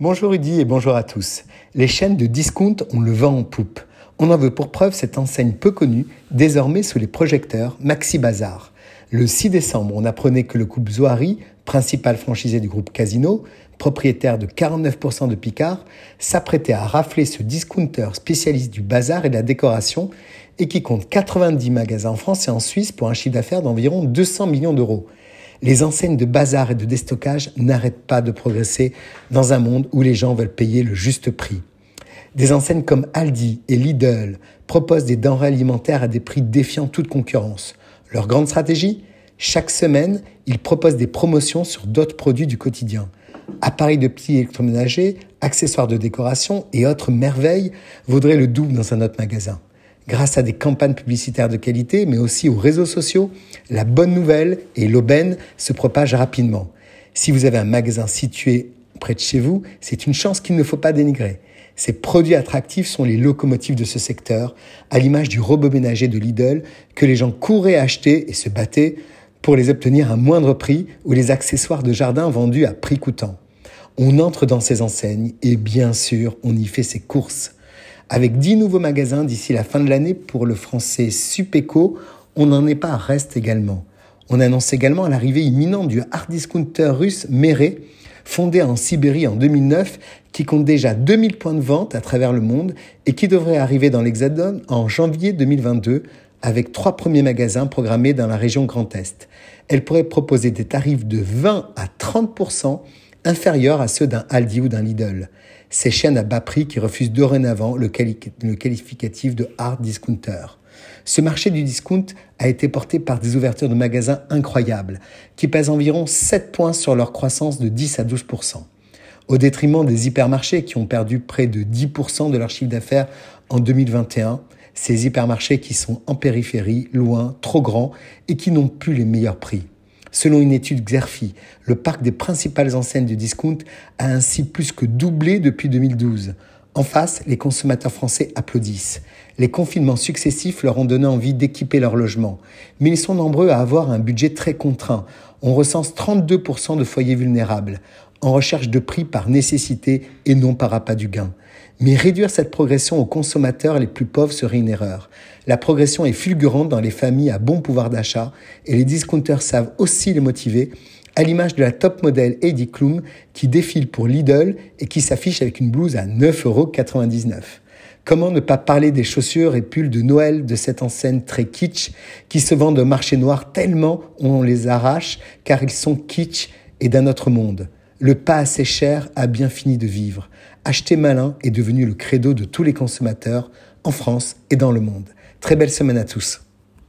Bonjour Rudy et bonjour à tous. Les chaînes de discount ont le vent en poupe. On en veut pour preuve cette enseigne peu connue, désormais sous les projecteurs Maxi Bazar. Le 6 décembre, on apprenait que le couple Zoari, principal franchisé du groupe Casino, propriétaire de 49% de Picard, s'apprêtait à rafler ce discounter spécialiste du bazar et de la décoration et qui compte 90 magasins en France et en Suisse pour un chiffre d'affaires d'environ 200 millions d'euros. Les enseignes de bazar et de déstockage n'arrêtent pas de progresser dans un monde où les gens veulent payer le juste prix. Des enseignes comme Aldi et Lidl proposent des denrées alimentaires à des prix défiant toute concurrence. Leur grande stratégie? Chaque semaine, ils proposent des promotions sur d'autres produits du quotidien. Appareils de petits électroménagers, accessoires de décoration et autres merveilles vaudraient le double dans un autre magasin grâce à des campagnes publicitaires de qualité, mais aussi aux réseaux sociaux, la bonne nouvelle et l'aubaine se propagent rapidement. Si vous avez un magasin situé près de chez vous, c'est une chance qu'il ne faut pas dénigrer. Ces produits attractifs sont les locomotives de ce secteur, à l'image du robot ménager de Lidl que les gens couraient acheter et se battaient pour les obtenir à moindre prix ou les accessoires de jardin vendus à prix coûtant. On entre dans ces enseignes et bien sûr, on y fait ses courses. Avec 10 nouveaux magasins d'ici la fin de l'année pour le français Supeco, on n'en est pas à reste également. On annonce également l'arrivée imminente du hard discounter russe Mere, fondé en Sibérie en 2009, qui compte déjà 2000 points de vente à travers le monde et qui devrait arriver dans l'Hexagone en janvier 2022 avec trois premiers magasins programmés dans la région Grand Est. Elle pourrait proposer des tarifs de 20 à 30 inférieurs à ceux d'un Aldi ou d'un Lidl. Ces chaînes à bas prix qui refusent dorénavant le, qualificatif de hard discounter. Ce marché du discount a été porté par des ouvertures de magasins incroyables, qui pèsent environ 7 points sur leur croissance de 10 à 12% au détriment des hypermarchés qui ont perdu près de 10% de leur chiffre d'affaires en 2021, ces hypermarchés qui sont en périphérie, loin, trop grands et qui n'ont plus les meilleurs prix. Selon une étude Xerfi, le parc des principales enseignes de discount a ainsi plus que doublé depuis 2012. En face, les consommateurs français applaudissent. Les confinements successifs leur ont donné envie d'équiper leur logement. Mais ils sont nombreux à avoir un budget très contraint. On recense 32% de foyers vulnérables, en recherche de prix par nécessité et non par appât du gain. Mais réduire cette progression aux consommateurs les plus pauvres serait une erreur. La progression est fulgurante dans les familles à bon pouvoir d'achat et les discounters savent aussi les motiver, à l'image de la top modèle Heidi Klum qui défile pour Lidl et qui s'affiche avec une blouse à 9,99 euros. Comment ne pas parler des chaussures et pulls de Noël de cette enseigne très kitsch qui se vendent au marché noir tellement on les arrache car ils sont kitsch et d'un autre monde. Le pas assez cher a bien fini de vivre. Acheter malin est devenu le credo de tous les consommateurs en France et dans le monde. Très belle semaine à tous.